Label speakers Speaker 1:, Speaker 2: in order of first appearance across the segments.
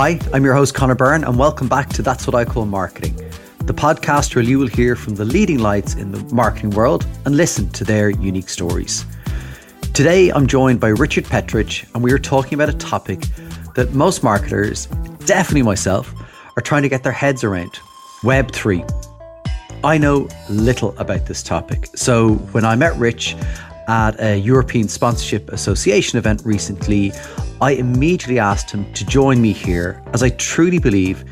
Speaker 1: Hi, I'm your host, Conor Byrne, and welcome back to That's What I Call Marketing, the podcast where you will hear from the leading lights in the marketing world and listen to their unique stories. Today, I'm joined by Richard Petrich, and we are talking about a topic that most marketers, definitely myself, are trying to get their heads around Web3. I know little about this topic, so when I met Rich at a European Sponsorship Association event recently, I immediately asked him to join me here as I truly believe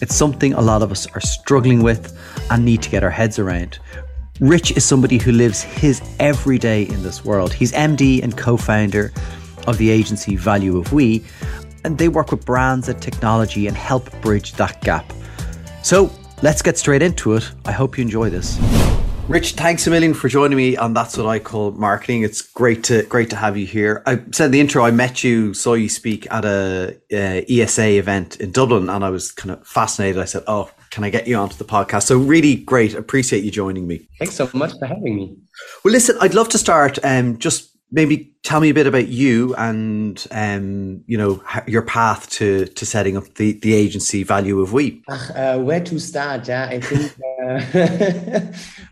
Speaker 1: it's something a lot of us are struggling with and need to get our heads around. Rich is somebody who lives his everyday in this world. He's MD and co founder of the agency Value of We, and they work with brands and technology and help bridge that gap. So let's get straight into it. I hope you enjoy this. Rich, thanks a million for joining me on That's What I Call Marketing. It's great to great to have you here. I said in the intro, I met you, saw you speak at a, a ESA event in Dublin, and I was kind of fascinated. I said, "Oh, can I get you onto the podcast? So really great. Appreciate you joining me.
Speaker 2: Thanks so much for having me.
Speaker 1: Well, listen, I'd love to start um, just maybe tell me a bit about you and um, you know your path to to setting up the the agency value of we
Speaker 2: uh, where to start? Yeah i think uh,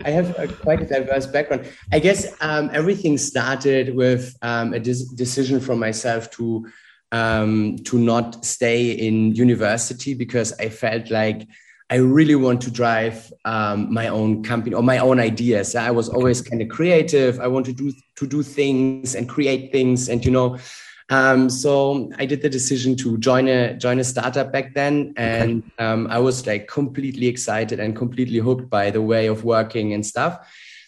Speaker 2: i have a, quite a diverse background. I guess um, everything started with um, a des- decision from myself to um, to not stay in university because i felt like I really want to drive um, my own company or my own ideas. I was always kind of creative. I want to do to do things and create things, and you know, um, so I did the decision to join a join a startup back then, and um, I was like completely excited and completely hooked by the way of working and stuff.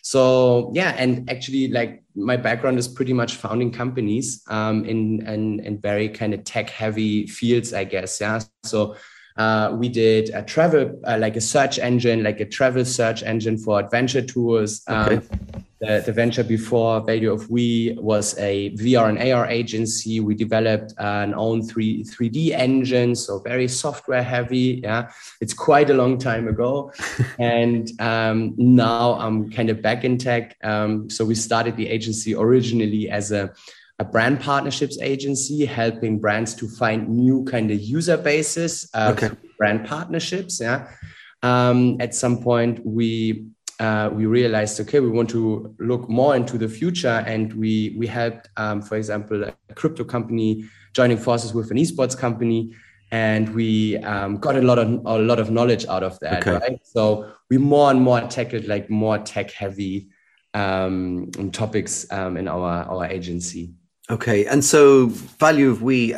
Speaker 2: So yeah, and actually, like my background is pretty much founding companies um, in, in in very kind of tech heavy fields, I guess. Yeah, so uh, we did a travel, uh, like a search engine, like a travel search engine for adventure tours. Um, the, the, venture before Value of We was a VR and AR agency. We developed an own 3, 3D engine, so very software heavy. Yeah, it's quite a long time ago. and um, now I'm kind of back in tech. Um, so we started the agency originally as a a brand partnerships agency helping brands to find new kind of user bases uh, okay. brand partnerships yeah um, at some point we uh, we realized okay we want to look more into the future and we we helped um, for example a crypto company joining forces with an esports company and we um, got a lot of a lot of knowledge out of that okay. right so we more and more tackled like more tech heavy um, topics um, in our our agency
Speaker 1: Okay, and so value of we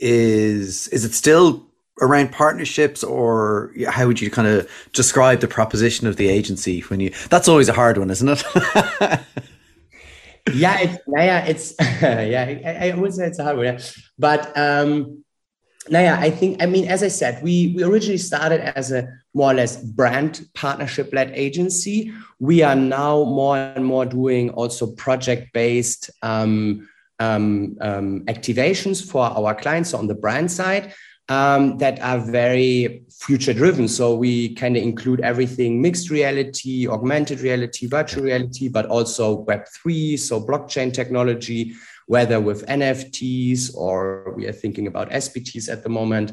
Speaker 1: is is it still around partnerships or how would you kind of describe the proposition of the agency when you that's always a hard one isn't it
Speaker 2: yeah it's yeah it's yeah I, I, would say it's a hard one yeah. but um yeah I think I mean as I said we we originally started as a more or less brand partnership led agency we are now more and more doing also project based um um, um, activations for our clients so on the brand side um, that are very future driven. So we kind of include everything mixed reality, augmented reality, virtual reality, but also Web3, so blockchain technology, whether with NFTs or we are thinking about SBTs at the moment.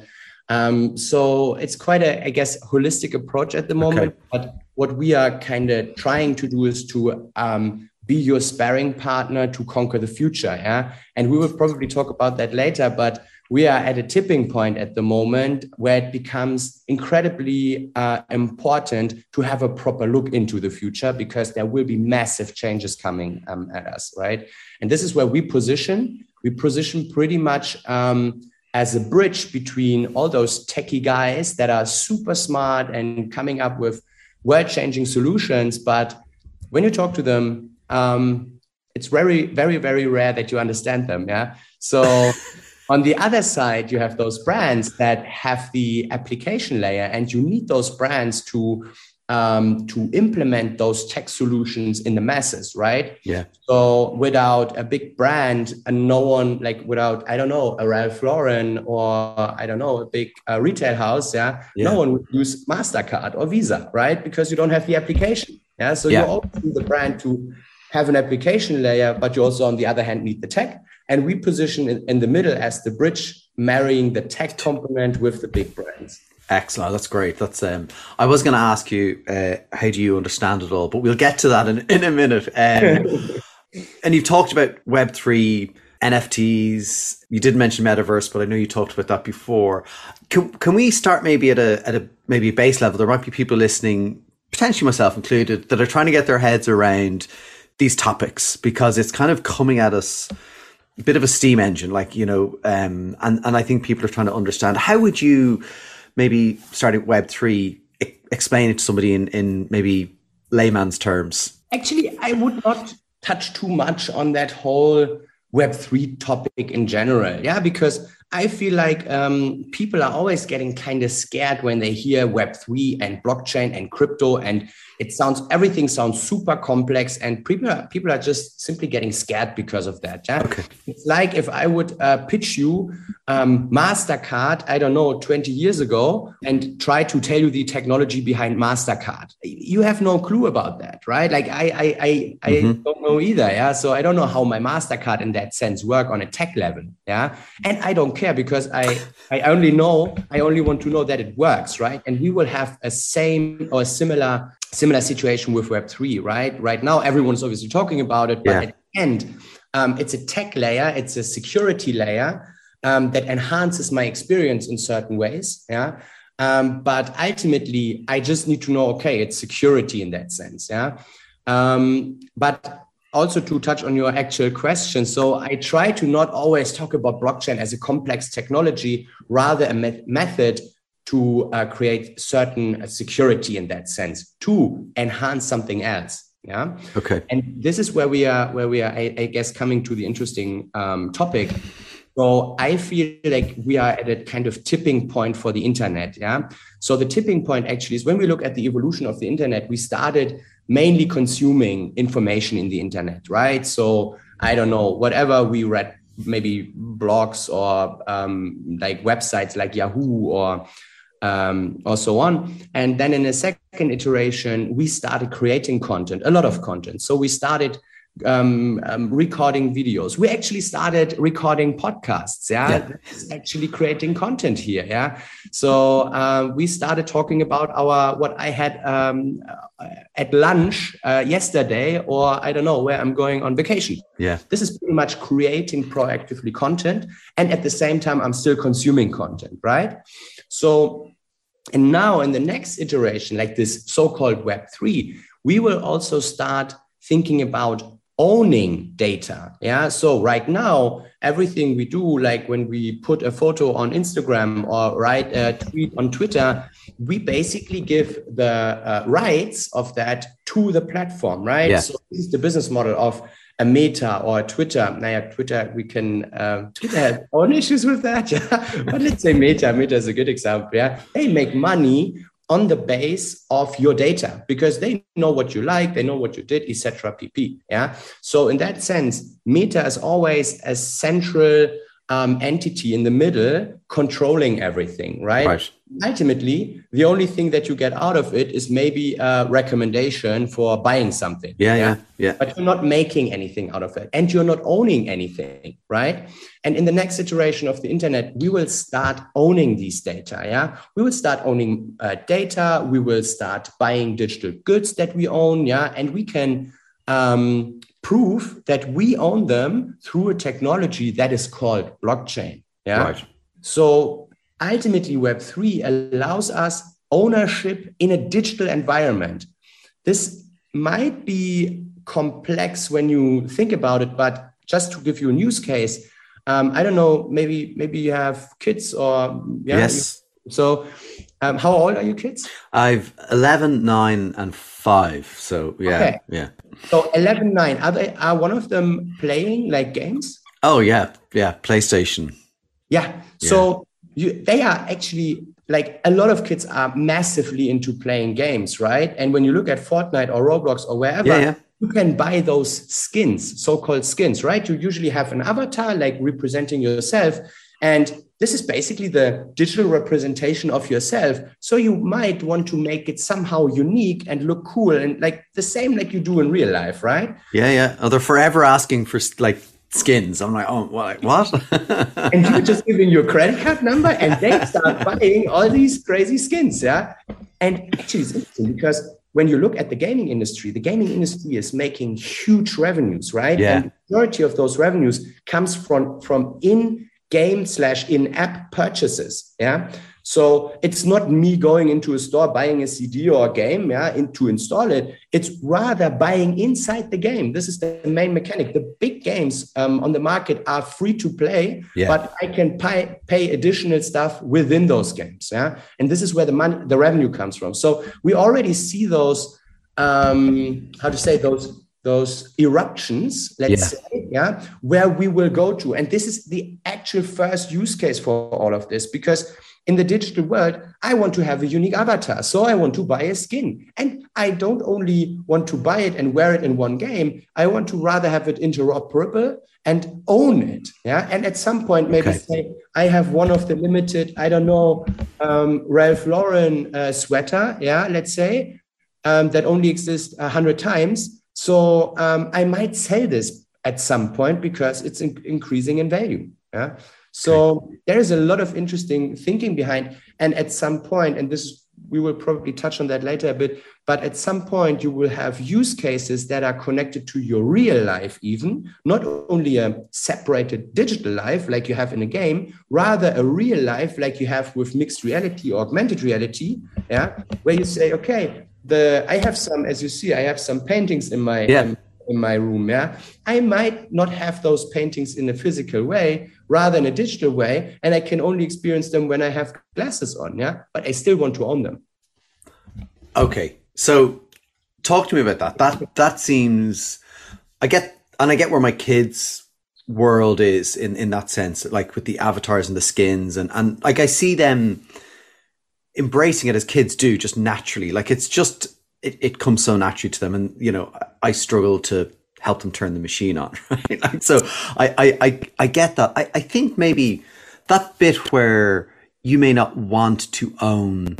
Speaker 2: Um, so it's quite a, I guess, holistic approach at the moment. Okay. But what we are kind of trying to do is to um, be your sparring partner to conquer the future. Yeah. And we will probably talk about that later, but we are at a tipping point at the moment where it becomes incredibly uh, important to have a proper look into the future because there will be massive changes coming um, at us, right? And this is where we position. We position pretty much um, as a bridge between all those techie guys that are super smart and coming up with world changing solutions. But when you talk to them, um, it's very, very, very rare that you understand them. Yeah. So on the other side, you have those brands that have the application layer, and you need those brands to um, to implement those tech solutions in the masses, right?
Speaker 1: Yeah.
Speaker 2: So without a big brand, and no one like without I don't know a Ralph Lauren or I don't know a big uh, retail house, yeah, yeah, no one would use Mastercard or Visa, right? Because you don't have the application. Yeah. So yeah. you always need the brand to have an application layer, but you also, on the other hand, need the tech. And we position in, in the middle as the bridge marrying the tech component with the big brands.
Speaker 1: Excellent. That's great. That's um. I was going to ask you, uh, how do you understand it all? But we'll get to that in, in a minute. Um, and you've talked about Web three, NFTs. You did mention metaverse, but I know you talked about that before. Can can we start maybe at a at a maybe a base level? There might be people listening, potentially myself included, that are trying to get their heads around these topics because it's kind of coming at us a bit of a steam engine, like you know, um, and and I think people are trying to understand. How would you maybe starting Web three, explain it to somebody in in maybe layman's terms?
Speaker 2: Actually, I would not touch too much on that whole Web three topic in general. Yeah, because I feel like um, people are always getting kind of scared when they hear Web3 and blockchain and crypto, and it sounds everything sounds super complex, and people are, people are just simply getting scared because of that. Yeah, okay. it's like if I would uh, pitch you um, Mastercard, I don't know, 20 years ago, and try to tell you the technology behind Mastercard. You have no clue about that, right? Like I I I, I mm-hmm. don't know either. Yeah, so I don't know how my Mastercard in that sense work on a tech level. Yeah, and I don't care because I I only know I only want to know that it works, right? And we will have a same or a similar similar situation with Web three, right? Right now, everyone's obviously talking about it, but yeah. at the end, um, it's a tech layer, it's a security layer um, that enhances my experience in certain ways, yeah. Um, but ultimately, I just need to know, okay, it's security in that sense, yeah. Um, but also to touch on your actual question. So I try to not always talk about blockchain as a complex technology, rather a me- method to uh, create certain security in that sense to enhance something else. Yeah.
Speaker 1: Okay.
Speaker 2: And this is where we are, where we are, I, I guess, coming to the interesting um, topic. So I feel like we are at a kind of tipping point for the internet. Yeah. So the tipping point actually is when we look at the evolution of the internet, we started mainly consuming information in the internet, right? So I don't know, whatever we read, maybe blogs or um, like websites like Yahoo or um, or so on. And then in a second iteration, we started creating content, a lot of content. So we started um, um, recording videos. We actually started recording podcasts. Yeah, yeah. actually creating content here. Yeah, so uh, we started talking about our what I had um, uh, at lunch uh, yesterday, or I don't know where I'm going on vacation.
Speaker 1: Yeah,
Speaker 2: this is pretty much creating proactively content, and at the same time, I'm still consuming content. Right, so. And now, in the next iteration, like this so called Web3, we will also start thinking about owning data. Yeah. So right now, everything we do, like when we put a photo on Instagram or write a tweet on Twitter, we basically give the uh, rights of that to the platform, right? Yeah. So this is the business model of a Meta or a Twitter. Now, yeah, Twitter, we can uh, Twitter has own issues with that, yeah. but let's say Meta. Meta is a good example. Yeah, they make money on the base of your data because they know what you like, they know what you did, etc. pp. Yeah. So in that sense, Meta is always a central um, entity in the middle controlling everything, right? right? Ultimately, the only thing that you get out of it is maybe a recommendation for buying something.
Speaker 1: Yeah, yeah, yeah.
Speaker 2: But you're not making anything out of it and you're not owning anything, right? And in the next iteration of the internet, we will start owning these data. Yeah, we will start owning uh, data. We will start buying digital goods that we own. Yeah, and we can um, prove that we own them through a technology that is called blockchain. Yeah. Right. So ultimately, Web3 allows us ownership in a digital environment. This might be complex when you think about it, but just to give you a use case, um, I don't know, maybe maybe you have kids or
Speaker 1: yeah, yes.
Speaker 2: You, so um, how old are your kids?
Speaker 1: I've 11, 9, and 5. So, yeah. Okay. Yeah.
Speaker 2: So 11, 9. Are, they, are one of them playing like games?
Speaker 1: Oh, yeah. Yeah. PlayStation.
Speaker 2: Yeah. yeah. So you, they are actually like a lot of kids are massively into playing games, right? And when you look at Fortnite or Roblox or wherever, yeah, yeah. you can buy those skins, so called skins, right? You usually have an avatar like representing yourself. And this is basically the digital representation of yourself. So you might want to make it somehow unique and look cool and like the same like you do in real life, right?
Speaker 1: Yeah, yeah. Oh, they're forever asking for like skins. I'm like, oh, what? what?
Speaker 2: and you're just giving your credit card number, and they start buying all these crazy skins, yeah. And actually, it's interesting because when you look at the gaming industry, the gaming industry is making huge revenues, right?
Speaker 1: Yeah.
Speaker 2: And the majority of those revenues comes from from in game slash in app purchases. Yeah. So it's not me going into a store buying a CD or a game, yeah, in, to install it. It's rather buying inside the game. This is the main mechanic. The big games um, on the market are free to play,
Speaker 1: Yeah.
Speaker 2: but I can pay, pay additional stuff within those games, yeah. And this is where the money, the revenue comes from. So we already see those, um, how to say those those eruptions, let's
Speaker 1: Yeah.
Speaker 2: say, yeah, where we will go to. And this is the actual first use case for all of this because in the digital world, I want to have a unique avatar. So I want to buy a skin. And I don't only want to buy it and wear it in one game, I want to rather have it interoperable and own it. Yeah. And at some point, maybe
Speaker 1: Okay.
Speaker 2: say, I have one of the limited, I don't know, um, Ralph Lauren uh, sweater. Yeah. Let's say um, that only exists a hundred times. So um, I might sell this at some point because it's in- increasing in value. Yeah. So there is a lot of interesting thinking behind, and at some point, and this we will probably touch on that later a bit, but at some point you will have use cases that are connected to your real life, even not only a separated digital life like you have in a game, rather a real life like you have with mixed reality, or augmented reality, yeah, where you say, okay, the I have some, as you see, I have some paintings in my
Speaker 1: Yeah.
Speaker 2: um, in my room. Yeah, I might not have those paintings in a physical way, rather in a digital way, and I can only experience them when I have glasses on. Yeah, but I still want to own them.
Speaker 1: Okay, so talk to me about that. That that seems, I get, and I get where my kids' world is in in that sense, like with the avatars and the skins, and and like I see them embracing it as kids do, just naturally. Like it's just it, it comes so naturally to them, and you know, I struggle to help them turn the machine on. Right? Like, so I, I I I get that. I I think maybe that bit where you may not want to own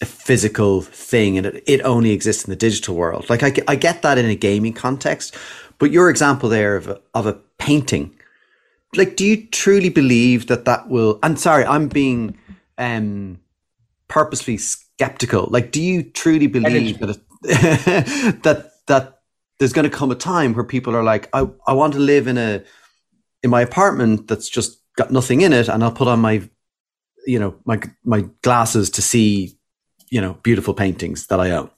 Speaker 1: a physical thing and it, it only exists in the digital world. Like I, I get that in a gaming context, but your example there of a, of a painting, like, do you truly believe that that will, and sorry, I'm being, um, purposely skeptical. Like, do you truly believe that, it, that, that there's going to come a time where people are like, I, I want to live in a, in my apartment that's just got nothing in it and I'll put on my, you know, my, my glasses to see you know beautiful paintings that I own.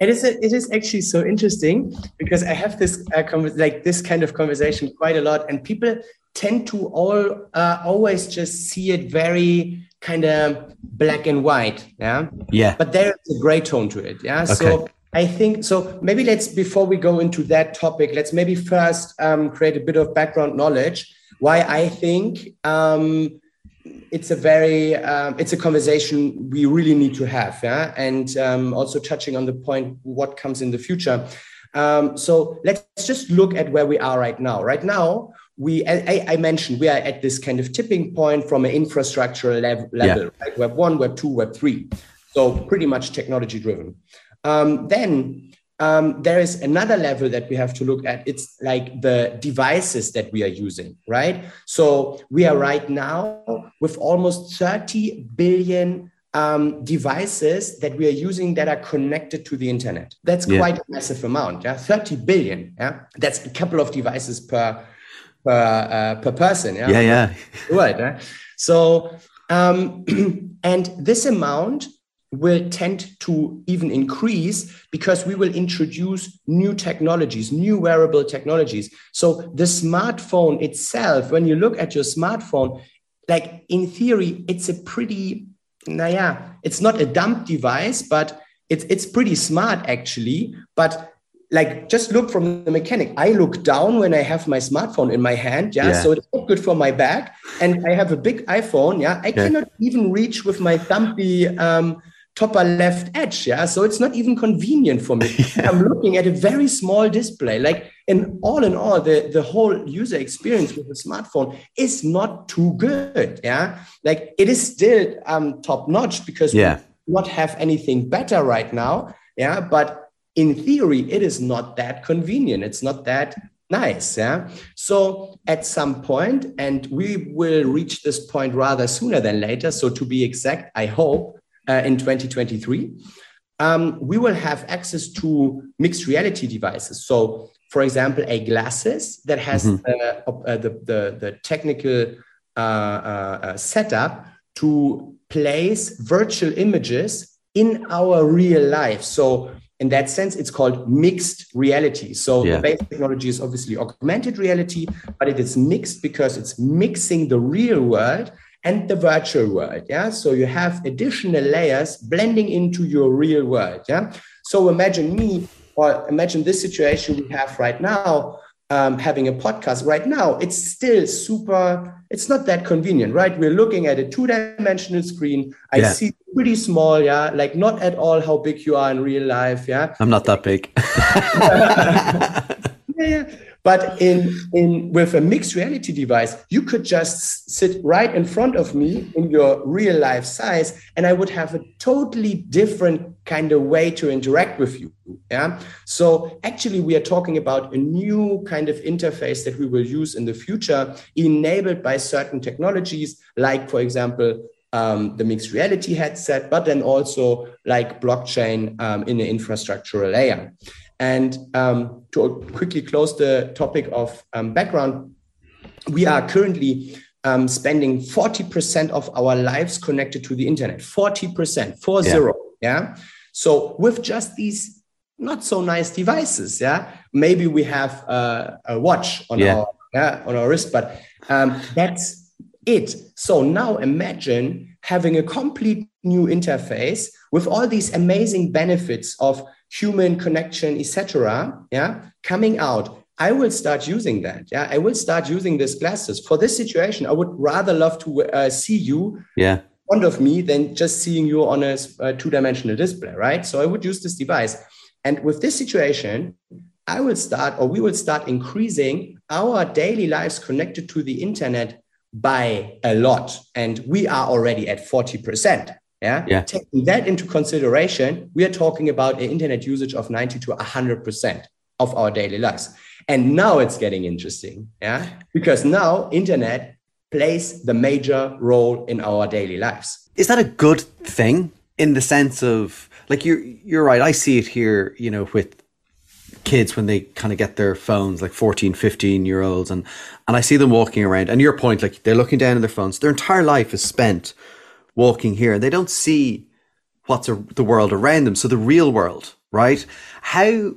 Speaker 2: It is a, it is actually so interesting because I have this uh, like this kind of conversation quite a lot, and people tend to all uh, always just see it very kind of black and white, yeah.
Speaker 1: Yeah.
Speaker 2: But there is a gray tone to it, yeah. So
Speaker 1: Okay.
Speaker 2: I think so. Maybe let's before we go into that topic, let's maybe first um, create a bit of background knowledge. Why I think um, it's a very um, it's a conversation we really need to have yeah? And um, also touching on the point what comes in the future. Um, so let's just look at where we are right now. Right now we I, I mentioned we are at this kind of tipping point from an infrastructural level, level right? web one web two web three. So pretty much technology driven um, then um, there is another level that we have to look at. It's like the devices that we are using, right? So we are right now with almost 30 billion um, devices that we are using that are connected to the internet. That's
Speaker 1: Yeah.
Speaker 2: quite a massive amount. Yeah, 30 billion. Yeah, that's a couple of devices per per uh, per person.
Speaker 1: Yeah, yeah.
Speaker 2: yeah. Right. So, um, and this amount will tend to even increase because we will introduce new technologies, new wearable technologies. So the smartphone itself, when you look at your smartphone, like in theory, it's a pretty, naya, it's not a dumb device, but it's it's pretty smart actually. But like just look from the mechanic. I look down when I have my smartphone in my hand. Yeah.
Speaker 1: Yeah.
Speaker 2: So it's not good for my back. And I have a big iPhone. Yeah. I
Speaker 1: Yeah.
Speaker 2: cannot even reach with my thumpy um, topper left edge. Yeah. So it's not even convenient for me. I'm looking at a very small display. Like in all in all, the, the whole user experience with the smartphone is not too good. Yeah. Like it is still um, top notch because
Speaker 1: Yeah.
Speaker 2: we not have anything better right now. Yeah. But in theory, it is not that convenient. It's not that Nice. Yeah. So at some point, and we will reach this point rather sooner than later. So to be exact, I hope uh, in 2023, um, we will have access to mixed reality devices. So, for example, a glasses that has mm-hmm. uh, uh, the, the, the, technical uh, uh, uh, setup to place virtual images in our real life. So in that sense, it's called mixed reality. So yeah. the base technology is obviously augmented reality, but it is mixed because it's mixing the real world and the virtual world. Yeah. So you have additional layers blending into your real world. Yeah. So imagine me or imagine this situation we have right now um, having a podcast right now, it's still super, it's not that convenient, right? We're looking at a two dimensional screen. I yeah. see pretty small, yeah, like not at all how big you are in real life, yeah.
Speaker 1: I'm not that big.
Speaker 2: yeah, yeah. But in, in with a mixed reality device, you could just sit right in front of me in your real life size, and I would have a totally different kind of way to interact with you. Yeah. So actually, we are talking about a new kind of interface that we will use in the future, enabled by certain technologies, like, for example, um, the mixed reality headset, but then also like blockchain um, in the infrastructural layer. And um, to quickly close the topic of um, background, we are currently um, spending 40% of our lives connected to the internet. 40%, four yeah. zero. Yeah. So with just these not so nice devices, yeah, maybe we have uh, a watch on yeah. our yeah, on our wrist, but um, that's it. So now imagine having a complete new interface with all these amazing benefits of human connection, etc. Yeah, coming out. I will start using that. Yeah, I will start using these glasses for this situation. I would rather love to uh, see you.
Speaker 1: Yeah.
Speaker 2: Front of me than just seeing you on a, a two-dimensional display, right? So I would use this device. And with this situation, I will start, or we will start increasing our daily lives connected to the internet by a lot. And we are already at 40%. Yeah?
Speaker 1: yeah.
Speaker 2: Taking that into consideration, we are talking about an internet usage of 90 to 100% of our daily lives. And now it's getting interesting. Yeah. Because now internet plays the major role in our daily lives.
Speaker 1: Is that a good thing in the sense of like you're you're right. I see it here, you know, with kids when they kind of get their phones like 14 15 year olds and and i see them walking around and your point like they're looking down at their phones their entire life is spent walking here and they don't see what's a, the world around them. So the real world, right? How,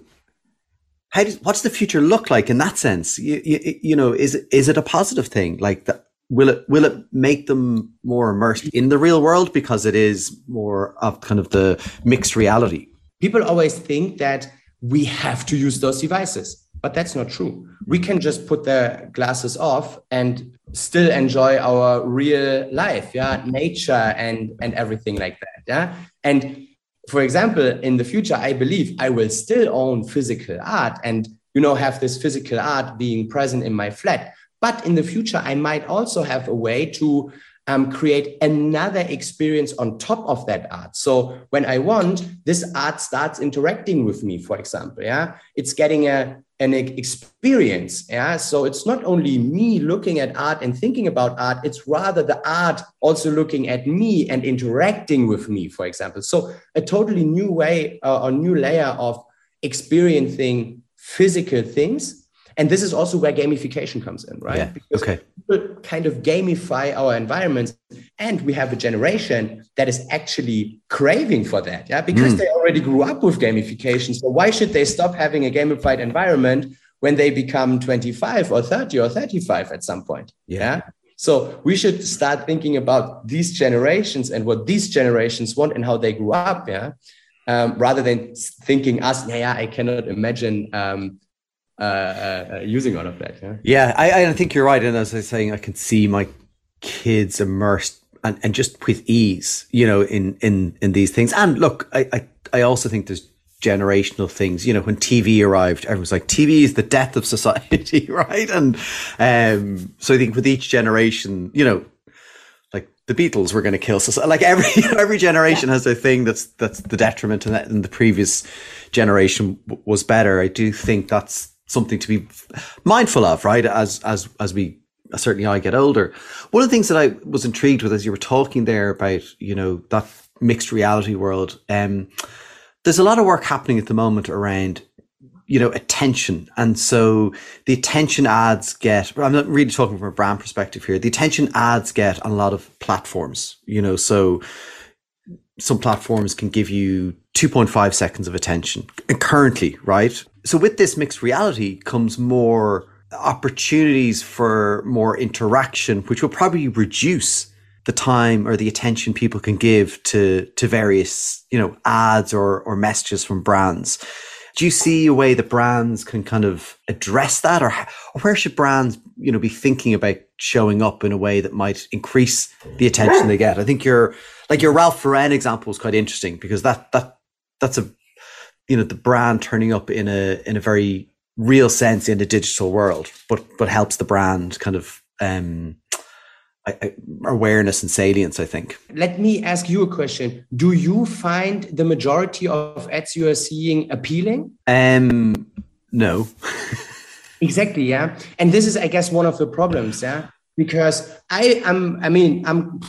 Speaker 1: how does, what's the future look like in that sense? You, you, you know, is is it a positive thing? Like that, will it, will it make them more immersed in the real world because it is more of kind of the mixed reality?
Speaker 2: People always think that we have to use those devices but that's not true. We can just put the glasses off and still enjoy our real life, yeah, nature and and everything like that, yeah. And for example, in the future, I believe I will still own physical art and you know have this physical art being present in my flat. But in the future, I might also have a way to um, create another experience on top of that art. So when I want, this art starts interacting with me, for example. Yeah, it's getting a an experience. Yeah. So it's not only me looking at art and thinking about art, it's rather the art also looking at me and interacting with me, for example. So a totally new way uh, or new layer of experiencing physical things and this is also where gamification comes in, right? Yeah.
Speaker 1: Because okay.
Speaker 2: people kind of gamify our environments, and we have a generation that is actually craving for that, yeah, because mm. they already grew up with gamification. So why should they stop having a gamified environment when they become 25 or 30 or 35 at some point?
Speaker 1: yeah? yeah?
Speaker 2: So we should start thinking about these generations and what these generations want and how they grew up, yeah, um, rather than thinking us, yeah, yeah I cannot imagine um, uh, uh, using all of that. Yeah,
Speaker 1: yeah I, I think you're right. And as I was saying, I can see my kids immersed and, and just with ease, you know, in, in, in these things. And look, I, I, I also think there's generational things. You know, when TV arrived, everyone's like, TV is the death of society, right? And um, so I think with each generation, you know, like the Beatles were going to kill society. Like every every generation yeah. has a thing that's that's the detriment, and, that, and the previous generation w- was better. I do think that's something to be mindful of, right? As as as we certainly I get older. One of the things that I was intrigued with as you were talking there about, you know, that mixed reality world, um, there's a lot of work happening at the moment around you know attention and so the attention ads get i'm not really talking from a brand perspective here the attention ads get on a lot of platforms you know so some platforms can give you 2.5 seconds of attention currently right so with this mixed reality comes more opportunities for more interaction, which will probably reduce the time or the attention people can give to to various you know ads or or messages from brands. Do you see a way that brands can kind of address that, or, or where should brands you know be thinking about showing up in a way that might increase the attention they get? I think your like your Ralph Lauren example is quite interesting because that that that's a you know the brand turning up in a in a very real sense in the digital world, but but helps the brand kind of um, awareness and salience. I think.
Speaker 2: Let me ask you a question: Do you find the majority of ads you are seeing appealing?
Speaker 1: Um, no.
Speaker 2: exactly. Yeah, and this is, I guess, one of the problems. Yeah, because I am. I mean, I'm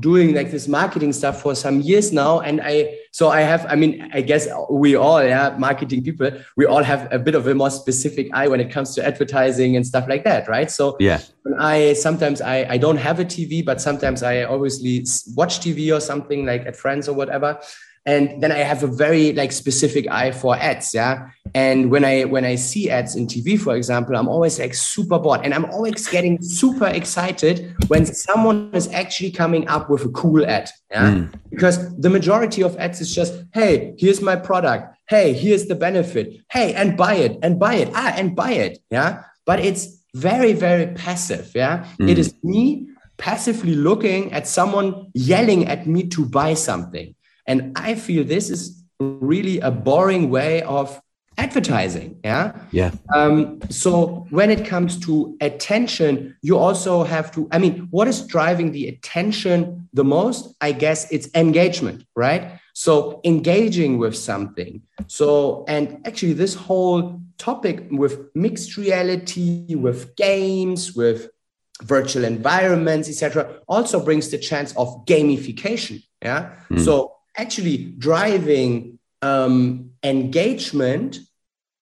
Speaker 2: doing like this marketing stuff for some years now and i so i have i mean i guess we all yeah marketing people we all have a bit of a more specific eye when it comes to advertising and stuff like that right? So
Speaker 1: yeah.
Speaker 2: i sometimes i i don't have a tv but sometimes i obviously watch tv or something like at friends or whatever and then i have a very like specific eye for ads yeah? And when i when i see ads in tv for example i'm always like super bored. And i'm always getting super excited when someone is actually coming up with a cool ad yeah? Mm. because the majority of ads is just hey here's my product. Hey here's the benefit. Hey and buy it and buy it. Ah and buy it yeah? But it's very very passive yeah? Mm. it is me passively looking at someone yelling at me to buy something and I feel this is really a boring way of advertising. Yeah.
Speaker 1: Yeah.
Speaker 2: Um, so when it comes to attention, you also have to, I mean, what is driving the attention the most? I guess it's engagement, right? So engaging with something. So, and actually, this whole topic with mixed reality, with games, with virtual environments, etc., also brings the chance of gamification. Yeah. Mm. So actually driving um, engagement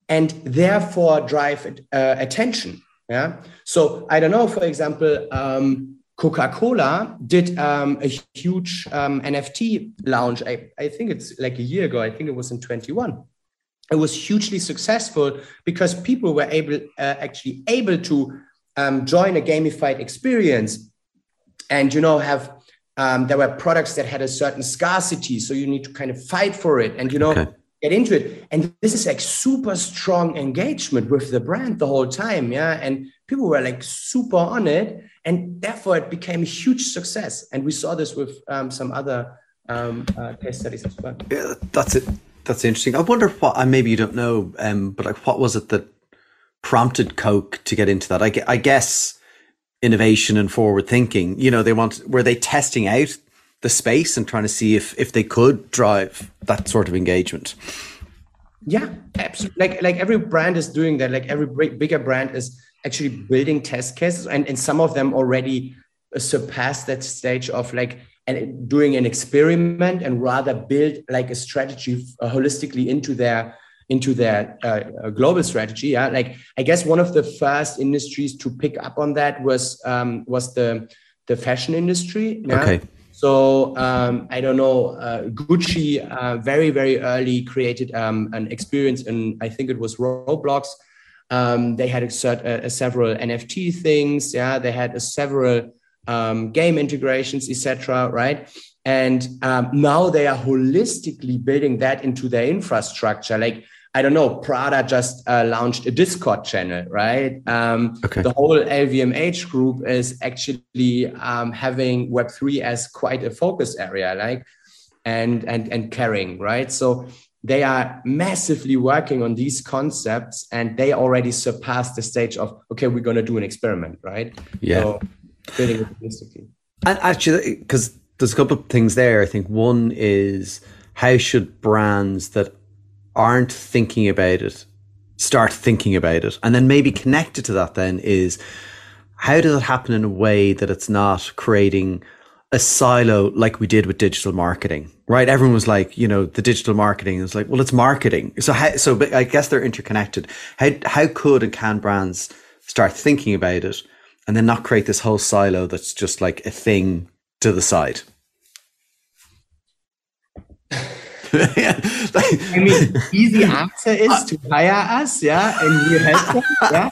Speaker 2: and therefore drive uh, attention. Yeah. So I don't know, for example, um, Coca Cola did um, a huge um, NFT launch. I, I think it's like a year ago. I think it was in 21. It was hugely successful because people were able, uh, actually able to um, join a gamified experience and, you know, have um, there were products that had a certain scarcity so you need to kind of fight for it and you know okay. get into it. And this is like super strong engagement with the brand the whole time yeah? And people were like super on it and therefore it became a huge success. And we saw this with um, some other um, uh, case studies as well.
Speaker 1: Yeah that's it. That's interesting. I wonder what and maybe you don't know um, but like what was it that prompted coke to get into that? I, I guess innovation and forward thinking. You know, they want were they testing out the space and trying to see if if they could drive that sort of engagement.
Speaker 2: Yeah, absolutely. Like like every brand is doing that. Like every bigger brand is actually building test cases, and and some of them already surpass that stage of like and doing an experiment and rather build like a strategy uh, holistically into their into their uh, global strategy. Yeah, like I guess one of the first industries to pick up on that was um, was the the fashion industry. Yeah?
Speaker 1: Okay.
Speaker 2: So um, I don't know. Uh, Gucci uh, very very early created um, an experience and I think it was Roblox. Um, they had a, a, a several NFT things. Yeah, they had a several um, game integrations, etc. Right and um, now they are holistically building that into their infrastructure like I don't know, Prada just uh, launched a Discord channel, right? Um, okay. The whole LVMH group is actually um, having Web3 as quite a focus area, like, and, and, and caring, right? So they are massively working on these concepts and they already surpassed the stage of, okay, we're going to do an experiment, right?
Speaker 1: Yeah. So
Speaker 2: building it holistically.
Speaker 1: And actually, because there's a couple of things there. I think one is how should brands that aren't thinking about it start thinking about it. And then maybe connected to that then is how does it happen in a way that it's not creating a silo like we did with digital marketing, right? Everyone was like, you know, the digital marketing is like, well, it's marketing. So how, so I guess they're interconnected. How, how could and can brands start thinking about it and then not create this whole silo that's just like a thing to the side?
Speaker 2: I mean, easy answer is to hire us, yeah, and you help them,
Speaker 1: yeah.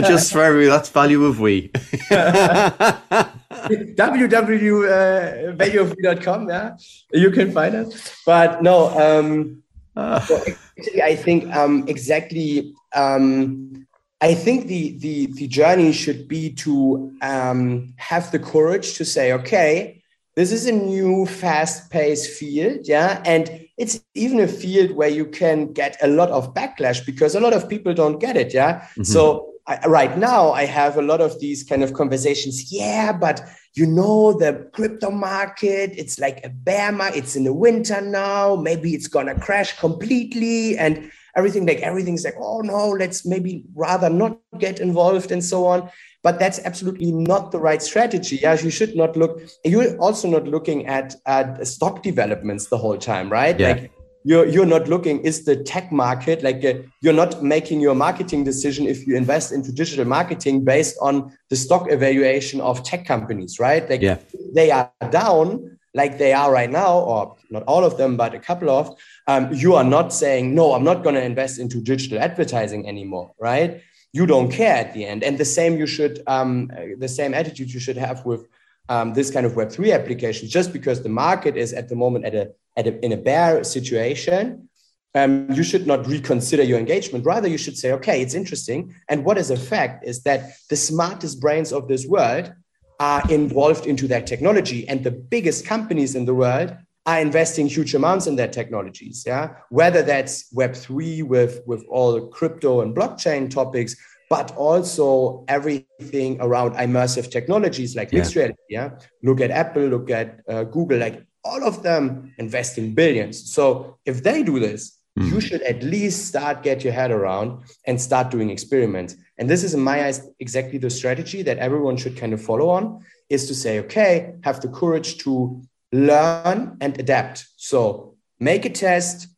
Speaker 1: Just for everybody, that's value of we.
Speaker 2: www.valueofwe.com, yeah, you can find us. But no, um, uh. so actually, I think um, exactly. Um, I think the the the journey should be to um, have the courage to say, okay this is a new fast-paced field yeah? And it's even a field where you can get a lot of backlash because a lot of people don't get it yeah? Mm-hmm. so I, right now i have a lot of these kind of conversations yeah but you know the crypto market it's like a bear market it's in the winter now maybe it's gonna crash completely and everything like everything's like oh no let's maybe rather not get involved and so on but that's absolutely not the right strategy. Yes, you should not look. You're also not looking at at stock developments the whole time, right?
Speaker 1: Yeah. Like
Speaker 2: you're you're not looking is the tech market like uh, you're not making your marketing decision if you invest into digital marketing based on the stock evaluation of tech companies, right? Like
Speaker 1: yeah.
Speaker 2: they are down like they are right now, or not all of them, but a couple of, um, you are not saying, no, I'm not going to invest into digital advertising anymore, right? You don't care at the end. And the same you should um, the same attitude you should have with um, this kind of Web three applications. Just because the market is at the moment at a, at a in a bear situation, um, you should not reconsider your engagement. Rather, you should say, okay, it's interesting. And what is a fact is that the smartest brains of this world are involved into that technology, and the biggest companies in the world are investing huge amounts in their technologies. Yeah, whether that's Web three with with all crypto and blockchain topics, but also everything around immersive technologies like mixed reality. Yeah, look at Apple, look at uh, Google, like all of them investing billions. So if they do this, mm. you should at least start get your head around and start doing experiments. And this is in my eyes exactly the strategy that everyone should kind of follow on is to say, okay, have the courage to learn and adapt. So make a test.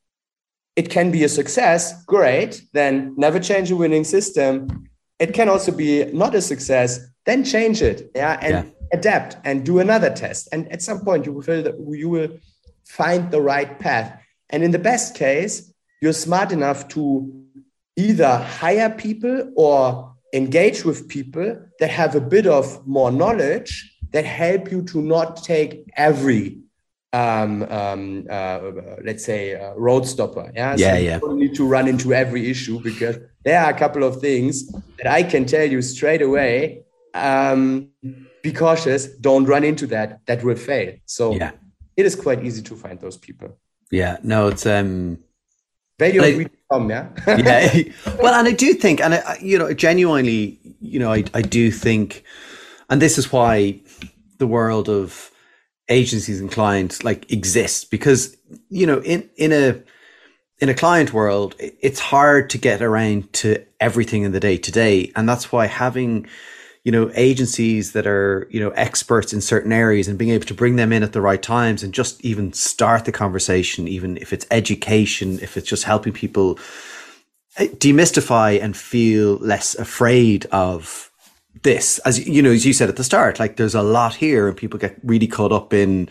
Speaker 2: It can be a success, great. Then never change a winning system. It can also be not a success, then change it. Yeah. And yeah. adapt and do another test. And at some point you will feel that you will find the right path. And in the best case, you're smart enough to either hire people or engage with people that have a bit of more knowledge that help you to not take every um, um, uh, let's say uh, road stopper.
Speaker 1: Yeah, yeah,
Speaker 2: so
Speaker 1: yeah.
Speaker 2: You don't need to run into every issue because there are a couple of things that I can tell you straight away. Um, be cautious. Don't run into that. That will fail. So
Speaker 1: yeah.
Speaker 2: it is quite easy to find those people.
Speaker 1: Yeah. No, it's um.
Speaker 2: Value I, come, yeah.
Speaker 1: yeah. Well, and I do think, and I, you know, genuinely, you know, I I do think, and this is why the world of agencies and clients like exists because you know in in a in a client world it's hard to get around to everything in the day to day and that's why having you know agencies that are you know experts in certain areas and being able to bring them in at the right times and just even start the conversation even if it's education if it's just helping people eh, demystify and feel less afraid of this, as you know, as you said at the start, like there's a lot here, and people get really caught up in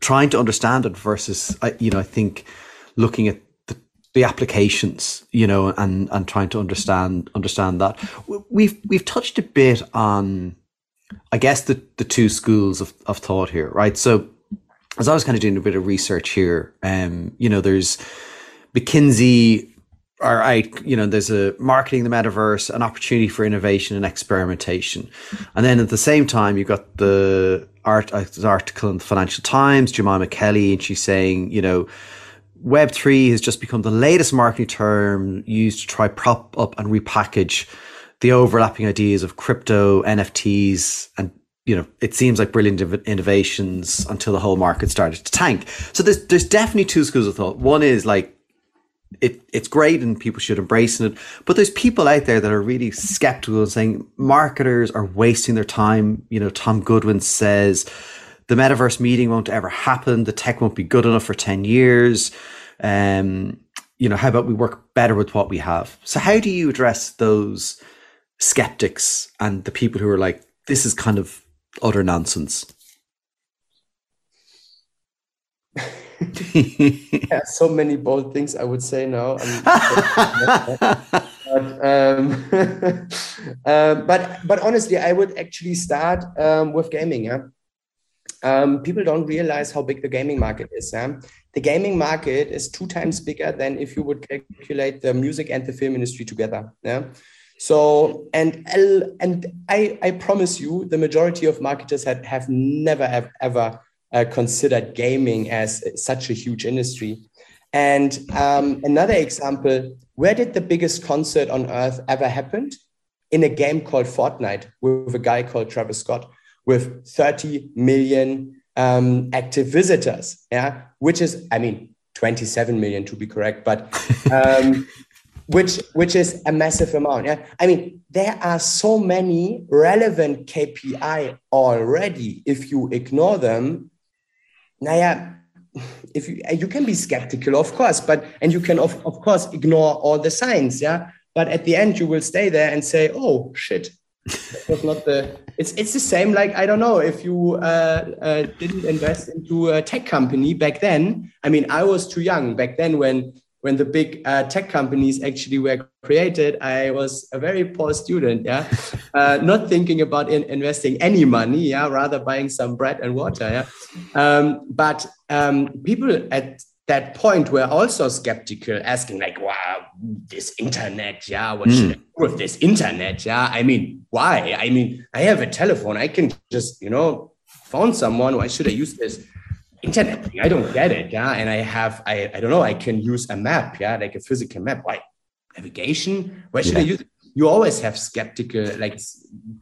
Speaker 1: trying to understand it versus, you know, I think looking at the, the applications, you know, and and trying to understand understand that. We've we've touched a bit on, I guess, the the two schools of, of thought here, right? So, as I was kind of doing a bit of research here, um, you know, there's McKinsey all right, you know, there's a marketing the metaverse, an opportunity for innovation and experimentation. And then at the same time, you've got the art, uh, article in the Financial Times, Jemima Kelly, and she's saying, you know, Web3 has just become the latest marketing term used to try prop up and repackage the overlapping ideas of crypto, NFTs, and you know, it seems like brilliant innovations until the whole market started to tank. So there's there's definitely two schools of thought. One is like it, it's great and people should embrace it. But there's people out there that are really skeptical and saying marketers are wasting their time. You know, Tom Goodwin says the metaverse meeting won't ever happen. The tech won't be good enough for 10 years. Um, you know, how about we work better with what we have? So how do you address those skeptics and the people who are like, this is kind of utter nonsense?
Speaker 2: yeah, so many bold things I would say now. but, um, uh, but but honestly, I would actually start um, with gaming. Yeah, um, people don't realize how big the gaming market is. Yeah? The gaming market is two times bigger than if you would calculate the music and the film industry together. Yeah. So and and I I promise you, the majority of marketers have, have never have ever uh, considered gaming as such a huge industry. And um, another example, where did the biggest concert on earth ever happen? In a game called Fortnite with a guy called Travis Scott with 30 million um, active visitors. Yeah, which is, I mean, 27 million to be correct, but um, which which is a massive amount. Yeah, I mean, there are so many relevant KPI already. If you ignore them, naja, if you, you can be skeptical, of course, but and you can of, of course ignore all the signs, yeah. But at the end, you will stay there and say, "Oh shit, that was not the." It's it's the same. Like I don't know if you uh, uh, didn't invest into a tech company back then. I mean, I was too young back then when when the big uh, tech companies actually were created, I was a very poor student, yeah, uh, not thinking about in investing any money, yeah, rather buying some bread and water, yeah. Um, but um, people at that point were also skeptical, asking like, "Wow, this internet, yeah, what mm. should I do with this internet, yeah? I mean, why? I mean, I have a telephone, I can just, you know, phone someone. Why should I use this?" Internet thing. I don't get it. Yeah. And I have, I, I don't know, I can use a map. Yeah. Like a physical map. Why? Navigation? Why should yeah. I use it? You always have skeptical like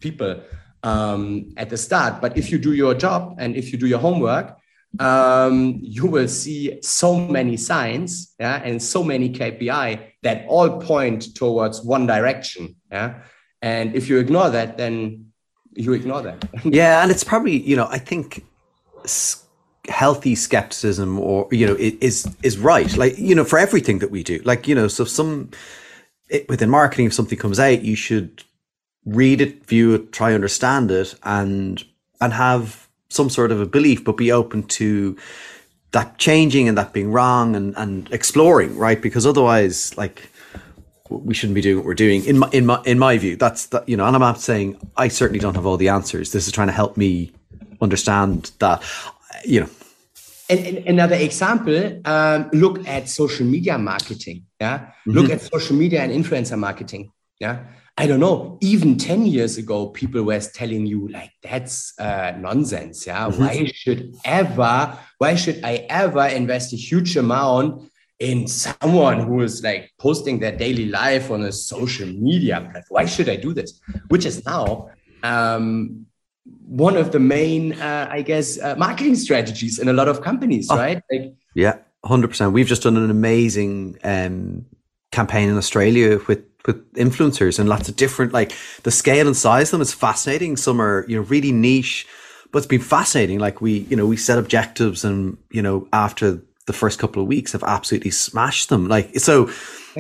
Speaker 2: people um, at the start. But if you do your job and if you do your homework, um, you will see so many signs yeah, and so many KPI that all point towards one direction. Yeah. And if you ignore that, then you ignore that.
Speaker 1: yeah. And it's probably, you know, I think healthy skepticism or you know is is right. Like you know for everything that we do like you know so some it, within marketing if something comes out you should read it view it try understand it and and have some sort of a belief but be open to that changing and that being wrong and and exploring right? Because otherwise like we shouldn't be doing what we're doing in my in my in my view. That's that you know and i'm not saying i certainly don't have all the answers. This is trying to help me understand that you know
Speaker 2: and, and another example, um, look at social media marketing. Yeah. Mm-hmm. Look at social media and influencer marketing. Yeah. I don't know, even 10 years ago, people were telling you like, that's uh, nonsense. Yeah. Mm-hmm. Why should ever, why should I ever invest a huge amount in someone who is like posting their daily life on a social media platform? Why should I do this? Which is now um, one of the main, uh, I guess, uh, marketing strategies in a lot of companies, oh, right? Like,
Speaker 1: yeah, hundred percent. We've just done an amazing um, campaign in Australia with with influencers and lots of different. Like the scale and size of them is fascinating. Some are you know really niche, but it's been fascinating. Like we you know we set objectives and you know after the first couple of weeks have absolutely smashed them. Like so,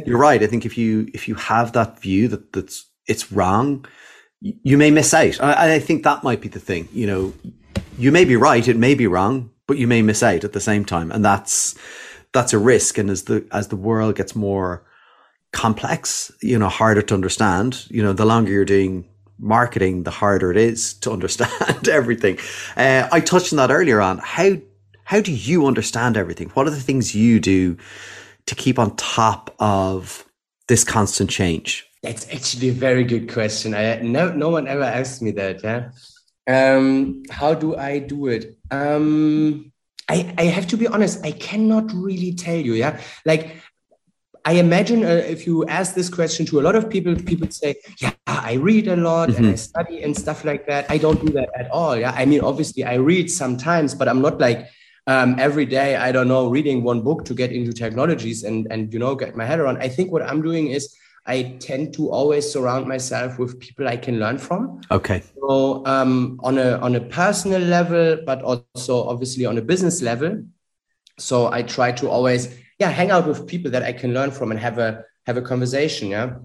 Speaker 1: you're right. I think if you if you have that view that that's it's wrong you may miss out. I, I think that might be the thing. You know, you may be right, it may be wrong, but you may miss out at the same time, and that's that's a risk. And as the as the world gets more complex, you know, harder to understand, you know, the longer you're doing marketing, the harder it is to understand everything. Uh, I touched on that earlier on. How how do you understand everything? What are the things you do to keep on top of this constant change?
Speaker 2: That's actually a very good question. I no no one ever asked me that. Yeah. Um, how do I do it? Um, I I have to be honest. I cannot really tell you. Yeah. Like I imagine uh, if you ask this question to a lot of people, people say, "Yeah, I read a lot mm-hmm. and I study and stuff like that." I don't do that at all. Yeah, I mean, obviously, I read sometimes, but I'm not like um, every day, I don't know, reading one book to get into technologies and and you know get my head around. I think what I'm doing is I tend to always surround myself with people I can learn from.
Speaker 1: Okay.
Speaker 2: So um, on a on a personal level, but also obviously on a business level. So I try to always yeah hang out with people that I can learn from and have a have a conversation. Yeah.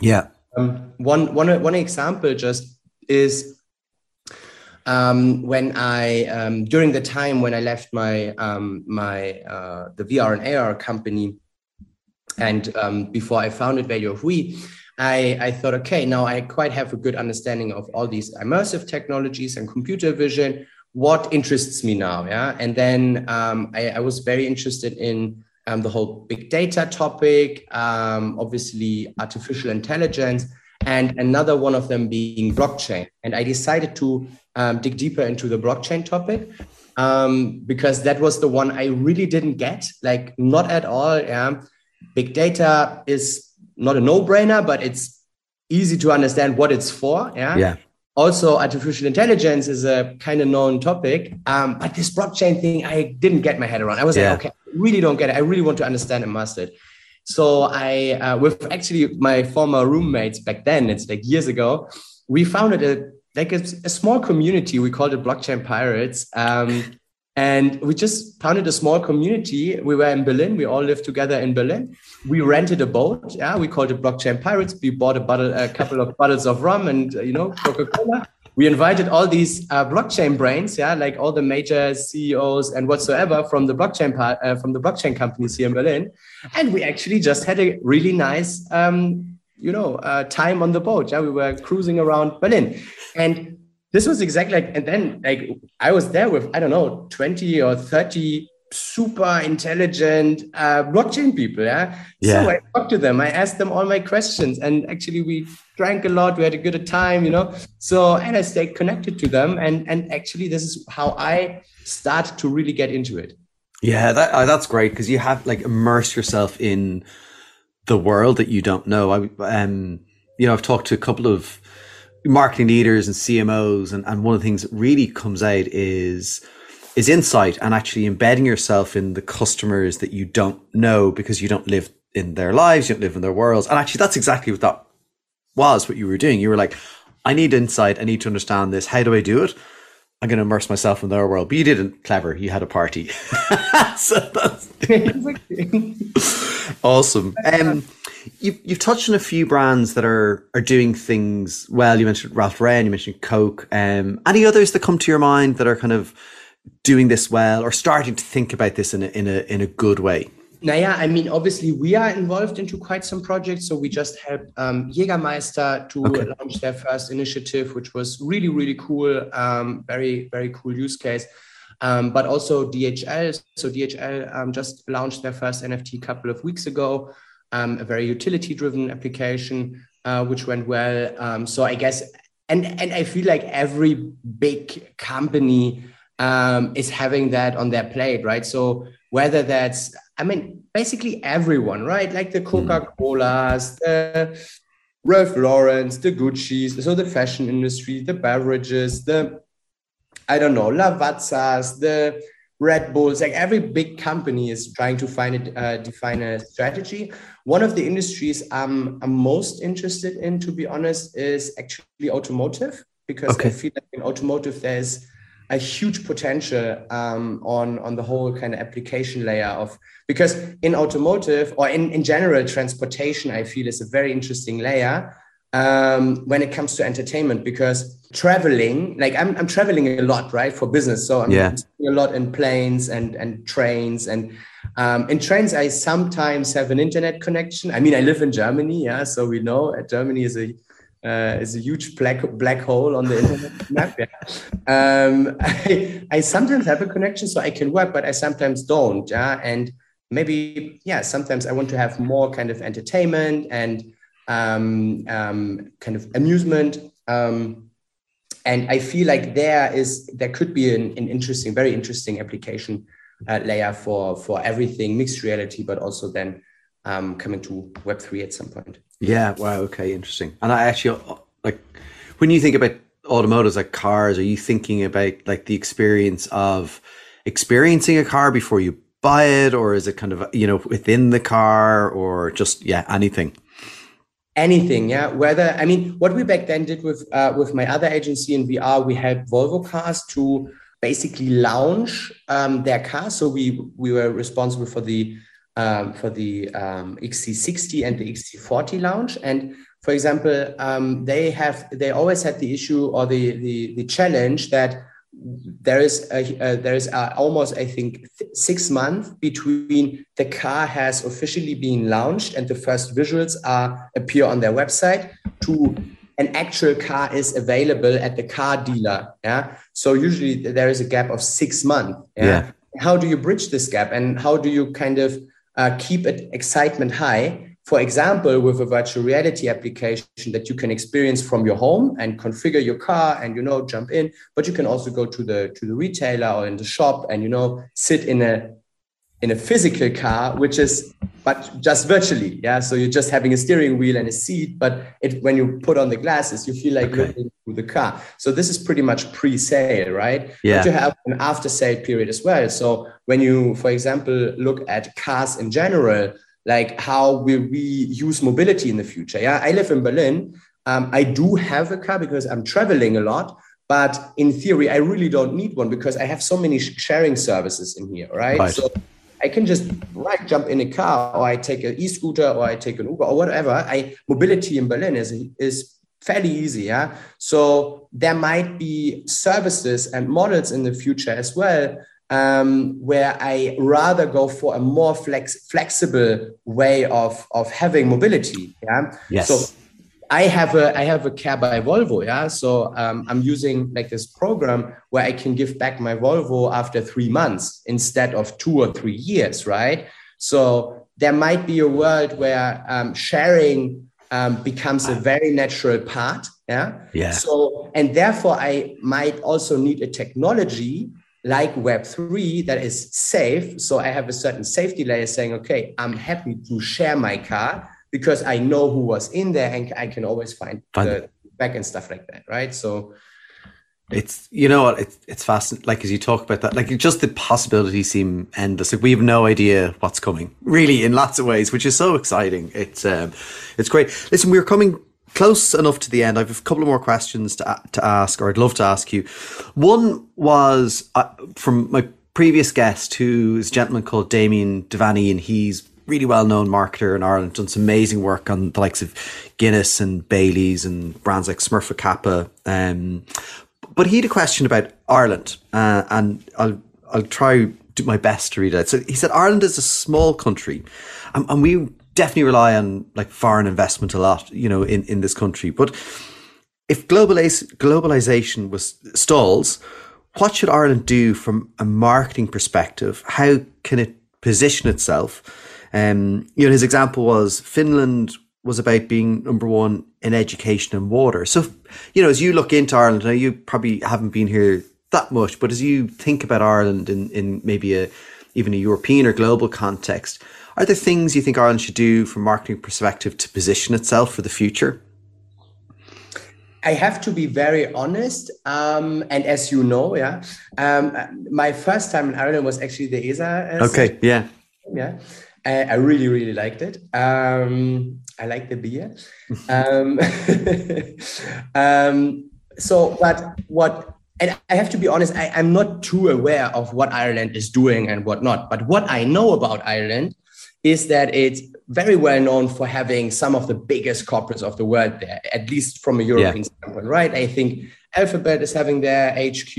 Speaker 1: Yeah.
Speaker 2: Um, one one one example just is um, when I um, during the time when I left my um, my uh, the VR and AR company, and um, before I founded Value of We, I, I thought, okay, now I quite have a good understanding of all these immersive technologies and computer vision. What interests me now? Yeah, and then um, I, I, was very interested in um, the whole big data topic, obviously artificial intelligence and another one of them being blockchain. And I decided to um, dig deeper into the blockchain topic um, because that was the one I really didn't get, like not at all. Yeah, big data is not a no-brainer, but it's easy to understand what it's for. Yeah.
Speaker 1: Yeah.
Speaker 2: Also, artificial intelligence is a kind of known topic, um, but this blockchain thing I didn't get my head around. I was yeah. like, okay, I really don't get it. I really want to understand and master it. So I, uh, with actually my former roommates back then, it's like years ago, we founded a like a, a small community. We called it Blockchain Pirates. Um, and we just founded a small community. We were in Berlin. We all lived together in Berlin. We rented a boat. Yeah, we called it Blockchain Pirates. We bought a, bottle, a couple of bottles of rum and you know Coca Cola we invited all these uh, blockchain brains, yeah, like all the major CEOs and whatsoever from the blockchain uh, from the blockchain companies here in Berlin, and we actually just had a really nice, um, you know, uh, time on the boat. Yeah, we were cruising around Berlin, and this was exactly like, and then like I was there with I don't know twenty or thirty super intelligent uh, blockchain people. Yeah?
Speaker 1: yeah.
Speaker 2: So I talked to them. I asked them all my questions, and actually we drank a lot. We had a good time, you know. So and I stayed connected to them, and and actually this is how I start to really get into it.
Speaker 1: Yeah, that uh, that's great because you have like immerse yourself in the world that you don't know. I um, you know, I've talked to a couple of marketing leaders and CMOs, and and one of the things that really comes out is is insight and actually embedding yourself in the customers that you don't know because you don't live in their lives, you don't live in their worlds. And actually, that's exactly what that was, what you were doing. You were like, I need insight. I need to understand this. How do I do it? I'm going to immerse myself in their world. But you didn't. Clever. You had a party. so that's awesome. Um, you've, you've touched on a few brands that are are doing things well. You mentioned Ralph Lauren. You mentioned Coke. Um, any others that come to your mind that are kind of doing this well or starting to think about this in a, in a, in a good way?
Speaker 2: Naja, I mean, obviously, we are involved into quite some projects. So we just helped um, Jägermeister to okay. launch their first initiative, which was really, really cool. Um, very, very cool use case. Um, but also DHL. So DHL um, just launched their first NFT a couple of weeks ago, um, a very utility-driven application, uh, which went well. Um, so I guess, and and I feel like every big company um, is having that on their plate, right? So whether that's, I mean, basically everyone, right? Like the hmm. Coca Colas, the Ralph Lauren's, the Gucci's, so the fashion industry, the beverages, the, I don't know, Lavazza's, the Red Bulls, like every big company is trying to find a, uh, define a strategy. One of the industries I'm, I'm most interested in, to be honest, is actually automotive because okay. I feel like in automotive there's a huge potential um, on on the whole kind of application layer of because in automotive or in, in general transportation i feel is a very interesting layer um, when it comes to entertainment because traveling like I'm, I'm traveling a lot right for business so i'm
Speaker 1: yeah.
Speaker 2: a lot in planes and and trains and um, in trains i sometimes have an internet connection i mean i live in germany yeah so we know uh, germany is a uh, is a huge black black hole on the internet map. Yeah. Um, I, I sometimes have a connection, so I can work, but I sometimes don't. Yeah, and maybe yeah, sometimes I want to have more kind of entertainment and um, um, kind of amusement. Um, and I feel like there is there could be an, an interesting, very interesting application uh, layer for for everything mixed reality, but also then um, coming to Web three at some point.
Speaker 1: Yeah. Wow. Okay. Interesting. And I actually like when you think about automotives like cars, are you thinking about like the experience of experiencing a car before you buy it, or is it kind of you know within the car, or just yeah anything?
Speaker 2: Anything yeah? Whether i mean what we back then did with uh, with my other agency in vr we helped volvo cars to basically launch um, their car. So we we were responsible for the um, for the um, XC60 and the XC40 launch and for example um, they have they always had the issue or the the, the challenge that there is a, uh, there is a, almost I think six months between the car has officially been launched and the first visuals are appear on their website to an actual car is available at the car dealer. Yeah, so usually there is a gap of six months. Yeah. yeah. How do you bridge this gap and how do you kind of uh, keep it excitement high? For example, with a virtual reality application that you can experience from your home and configure your car and you know jump in, but you can also go to the to the retailer or in the shop and you know sit in a in a physical car, which is but just virtually, yeah. So you're just having a steering wheel and a seat, but it when you put on the glasses, you feel like okay. looking through the car. So this is pretty much pre-sale, right?
Speaker 1: Yeah.
Speaker 2: But you have an after-sale period as well. So when you, for example, look at cars in general, like how will we use mobility in the future? Yeah, I live in Berlin. Um, I do have a car because I'm traveling a lot, but in theory, I really don't need one because I have so many sharing services in here, right? right. So I can just right jump in a car, or I take an e-scooter, or I take an Uber, or whatever. I mobility in Berlin is is fairly easy, yeah. So there might be services and models in the future as well um, where I rather go for a more flex, flexible way of, of having mobility. Yeah.
Speaker 1: Yes.
Speaker 2: So I have a I have a care by Volvo. Yeah. So um, I'm using like this program where I can give back my Volvo after three months instead of two or three years. Right. So there might be a world where um, sharing um, becomes a very natural part. Yeah.
Speaker 1: Yeah.
Speaker 2: So and therefore I might also need a technology like Web3 that is safe. So I have a certain safety layer saying, okay, I'm happy to share my car because I know who was in there and I can always find, find the back and stuff like that. Right. So
Speaker 1: it's you know what it's it's fascinating like as you talk about that like just the possibilities seem endless like we have no idea what's coming really in lots of ways which is so exciting it's um it's great listen we're coming close enough to the end. I have a couple of more questions to to ask, or I'd love to ask you. One was uh, from my previous guest, who is a gentleman called Damien Devaney, and he's really well known marketer in Ireland, done some amazing work on the likes of Guinness and Bailey's and brands like Smurfit Kappa. Um, but he had a question about Ireland, uh, and I'll I'll try do my best to read it. So he said Ireland is a small country, and we definitely rely on like foreign investment a lot, you know, in, in this country. But if globalization was stalls, what should Ireland do from a marketing perspective? How can it position itself? Um, you know, his example was Finland was about being number one in education and water. So, you know, as you look into Ireland, now you probably haven't been here that much, but as you think about Ireland in, in maybe a even a European or global context, are there things you think Ireland should do from marketing perspective to position itself for the future?
Speaker 2: I have to be very honest. Um, and as you know, yeah, um, my first time in Ireland was actually the ESA.
Speaker 1: Uh, okay, yeah.
Speaker 2: Yeah. I, I really, really liked it. Um, I like the beer. um, um, so, but what, and I have to be honest, I, I'm not too aware of what Ireland is doing and what not. But what I know about Ireland is that it's very well known for having some of the biggest corporates of the world there, at least from a European yeah. standpoint, right? I think Alphabet is having their HQ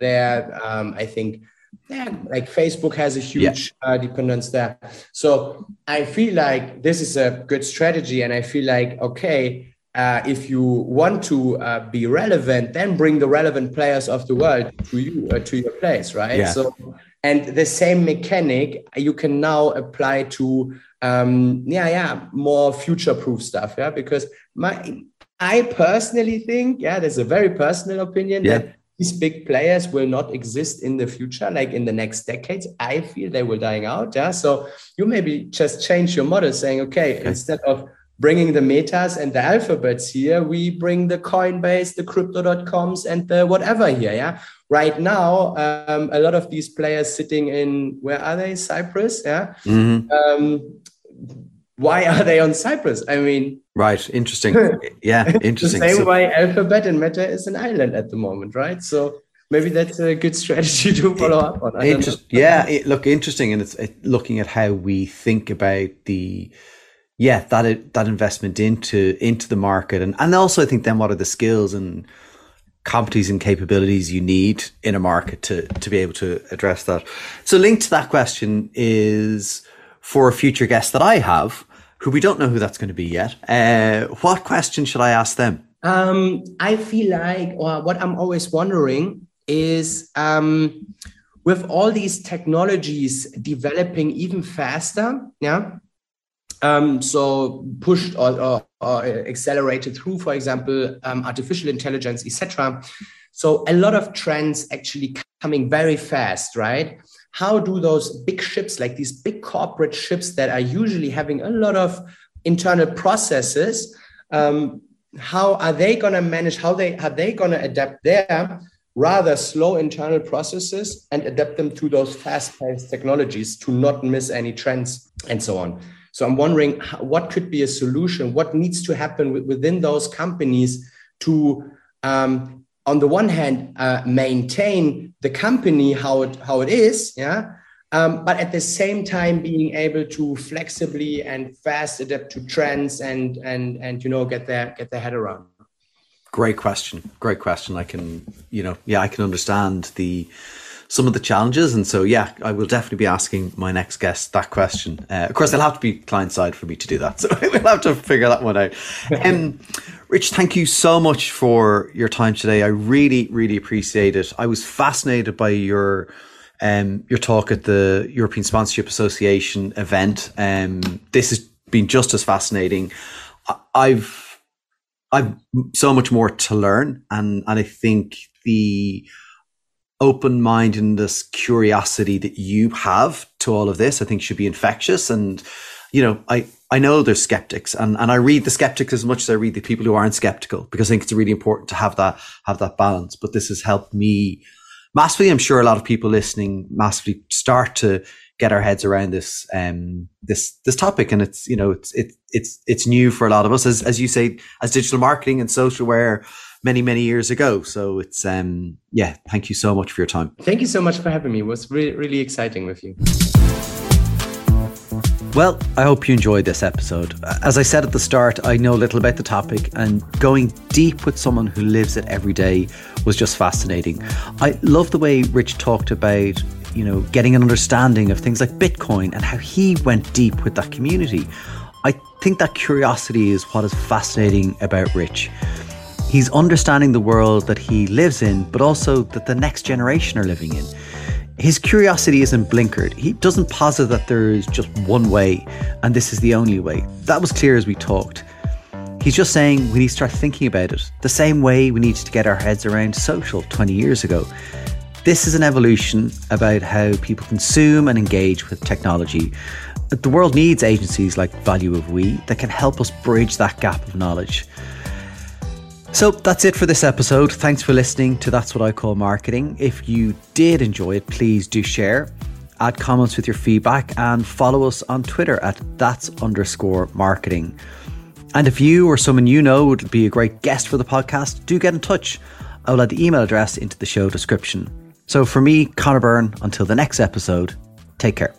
Speaker 2: there. Um, I think yeah, like Facebook has a huge yeah. uh, dependence there. So I feel like this is a good strategy, and I feel like okay, uh, if you want to uh, be relevant, then bring the relevant players of the world to you uh, to your place, right?
Speaker 1: Yeah.
Speaker 2: So and the same mechanic you can now apply to um, yeah yeah more future proof stuff yeah because my i personally think yeah there's a very personal opinion
Speaker 1: yeah.
Speaker 2: that these big players will not exist in the future like in the next decades i feel they will dying out yeah so you maybe just change your model saying okay, okay. instead of bringing the metas and the alphabets here. We bring the Coinbase, the crypto.coms, and the whatever here. Yeah. Right now, um, a lot of these players sitting in, where are they? Cyprus. Yeah. Mm-hmm. Um, why are they on Cyprus? I mean,
Speaker 1: right. Interesting. Yeah. Interesting.
Speaker 2: the same so, way Alphabet and Meta is an island at the moment, right? So, maybe that's a good strategy to follow up on.
Speaker 1: Inter- yeah, it, look interesting, and it's it, looking at how we think about the yeah that that investment into into the market, and and also I think then what are the skills and competencies and capabilities you need in a market to to be able to address that. So linked to that question is for a future guest that I have, who we don't know who that's going to be yet. Uh, what question should I ask them?
Speaker 2: Um, I feel like, or what I'm always wondering is um, with all these technologies developing even faster, yeah. Um, so pushed or, or, or, accelerated through, for example, um, artificial intelligence, etc. So a lot of trends actually coming very fast, right? How do those big ships, like these big corporate ships that are usually having a lot of internal processes, um, how are they going to manage? How they are they going to adapt their rather slow internal processes and adapt them to those fast-paced technologies to not miss any trends and so on. So I'm wondering what could be a solution? What needs to happen within those companies to, um, on the one hand, uh, maintain the company how it how it is, yeah, um, but at the same time being able to flexibly and fast adapt to trends and and and you know get their get their head around.
Speaker 1: Great question. Great question. I can, you know, yeah, I can understand the some of the challenges, and so yeah, I will definitely be asking my next guest that question. Uh, of course, they'll have to be client side for me to do that, so we'll have to figure that one out. Um, Rich, thank you so much for your time today. I really, really appreciate it. I was fascinated by your um, your talk at the European Sponsorship Association event. Um, this has been just as fascinating. I've I've so much more to learn, and and I think the open mindedness, curiosity that you have to all of this, I think should be infectious. And you know, I I know there's skeptics, and and I read the skeptics as much as I read the people who aren't skeptical because I think it's really important to have that have that balance. But this has helped me massively. I'm sure a lot of people listening massively start to get our heads around this um, this this topic. And it's you know it's it, it's it's new for a lot of us. As as you say as digital marketing and social wear many many years ago. So it's um yeah thank you so much for your time.
Speaker 2: Thank you so much for having me. It was really really exciting with you.
Speaker 1: Well, I hope you enjoyed this episode. As I said at the start, I know little about the topic, and going deep with someone who lives it every day was just fascinating. I love the way Rich talked about you know, getting an understanding of things like Bitcoin and how he went deep with that community. I think that curiosity is what is fascinating about Rich. He's understanding the world that he lives in, but also that the next generation are living in. His curiosity isn't blinkered. He doesn't posit that there is just one way and this is the only way. That was clear as we talked. He's just saying we need to start thinking about it the same way we needed to get our heads around social 20 years ago. This is an evolution about how people consume and engage with technology. The world needs agencies like Value of We that can help us bridge that gap of knowledge. So that's it for this episode. Thanks for listening to That's What I Call Marketing. If you did enjoy it, please do share, add comments with your feedback, and follow us on Twitter at That's underscore marketing. And if you or someone you know would be a great guest for the podcast, do get in touch. I will add the email address into the show description. So for me, Conor Byrne, until the next episode, take care.